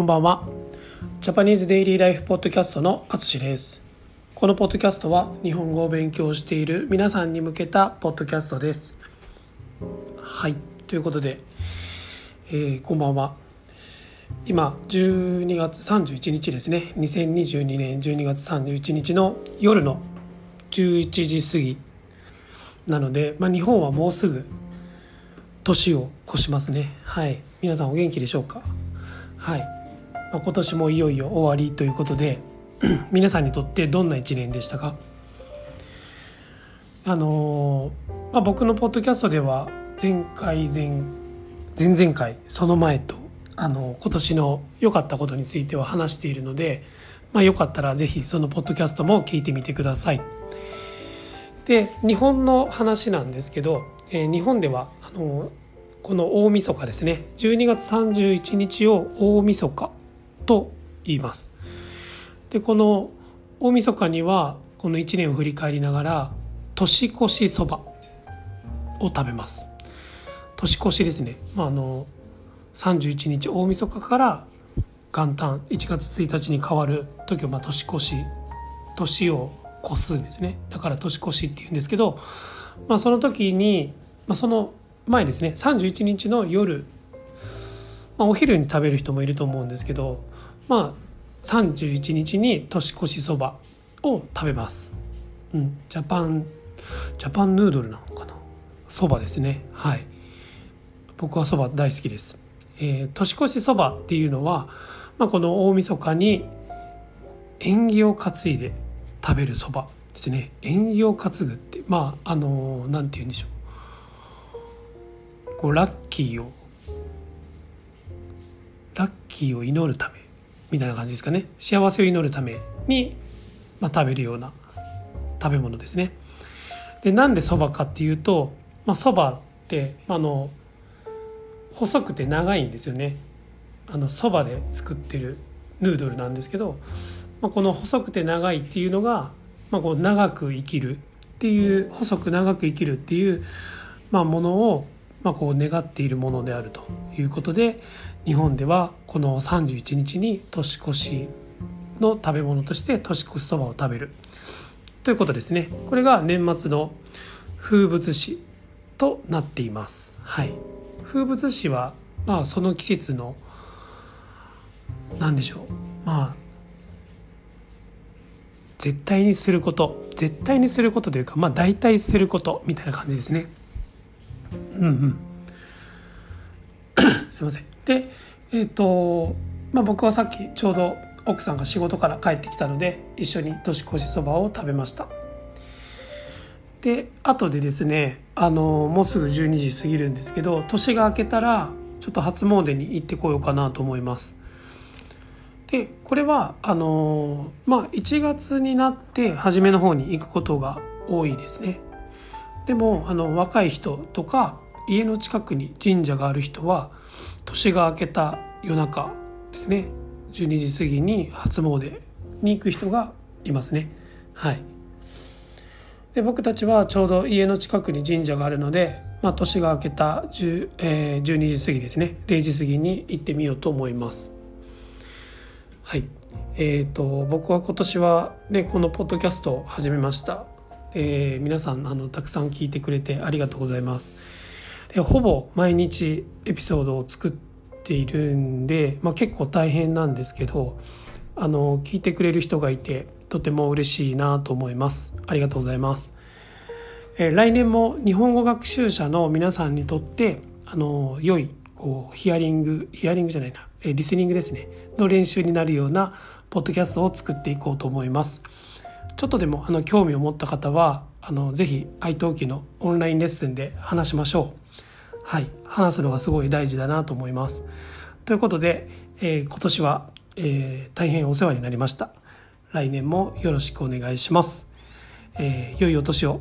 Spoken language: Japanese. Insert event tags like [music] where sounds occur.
こんばんは。ジャパニーズデイリーライフポッドキャストのあつしです。このポッドキャストは日本語を勉強している皆さんに向けたポッドキャストです。はい。ということで、えー、こんばんは。今12月31日ですね。2022年12月31日の夜の11時過ぎ。なので、まあ、日本はもうすぐ年を越しますね。はい。皆さんお元気でしょうか？はい、まあ、今年もいよいよ終わりということで [clears throat] 皆さんにとってどんな1年でしたか？あのー、まあ、僕のポッドキャストでは前回前前々回その前とあの今年の良かったことについては話しているので、まあ、よかったら是非そのポッドキャストも聞いてみてください。で日本の話なんですけど、えー、日本ではあのこの大晦日ですね。12月31日を大晦日。と言います。でこの大晦日にはこの1年を振り返りながら年越しそばを食べます。年越しですね、まあ、あの31日大晦日から元旦1月1日に変わる時をまあ年越し年を越すんですね。だから年越しっていうんですけど、まあ、その時に、まあ、その前ですね。31日の夜、まあ、お昼に食べる人もいると思うんですけどまあ31日に年越しそばを食べます、うん、ジャパンジャパンヌードルなのかな？そばですね。はい。僕はそば大好きです、えー、年越しそばっていうのは、まあ、この大晦日に縁起を担いで食べるそばですね。縁起を担ぐってまああの何て言うんでしょう。こうラッキーをラッキーを祈るためみたいな感じですかね。幸せを祈るために、まあ、食べるような食べ物ですね。でなんでそばかっていうとそば、まあ、って、あ、の細くて長いんですよね。そばで作ってるヌードルなんですけど、まあ、この細くて長いっていうのが、まあ、こう長く生きるっていう細く長く生きるっていう、まあ、ものをまあ、こう願っているものであるということで日本ではこの31日に年越しの食べ物として年越しそばを食べる。ということですね。これが年末の風物詩となっています、はい、風物詩はまあその季節の何でしょう。まあ絶対にすること。絶対にすることというかまあ大体することみたいな感じですね。うんうん。[coughs] すいません。でえっ、ー、とまあ僕はさっきちょうど奥さんが仕事から帰ってきたので一緒に年越しそばを食べました。で後でですねあのもうすぐ12時過ぎるんですけど年が明けたらちょっと初詣に行ってこようかなと思います。でこれはあのまあ1月になって初めの方に行くことが多いですね。でもあの若い人とか家の近くに神社がある人は年が明けた夜中ですね。12時過ぎに初詣に行く人がいますね。はい。で僕たちはちょうど家の近くに神社があるので、まあ、年が明けた10、えー、12時過ぎですね。0時過ぎに行ってみようと思います。はい。えーと、と僕は今年は、ね、このポッドキャストを始めました。えー、皆さんあのたくさん聞いてくれてありがとうございます。でほぼ毎日エピソードを作っているんで、まあ、結構大変なんですけどあの聞いてくれる人がいてとても嬉しいなと思います。ありがとうございます、えー、来年も日本語学習者の皆さんにとってあの良いこうヒアリングヒアリングじゃないな、えー、リスニングですねの練習になるようなポッドキャストを作っていこうと思います。ちょっとでもあの興味を持った方はあのぜひ iTalki のオンラインレッスンで話しましょう。はい、話すのがすごい大事だなと思います。ということで、えー、今年は、えー、大変お世話になりました。来年もよろしくお願いします。えー、良いお年を。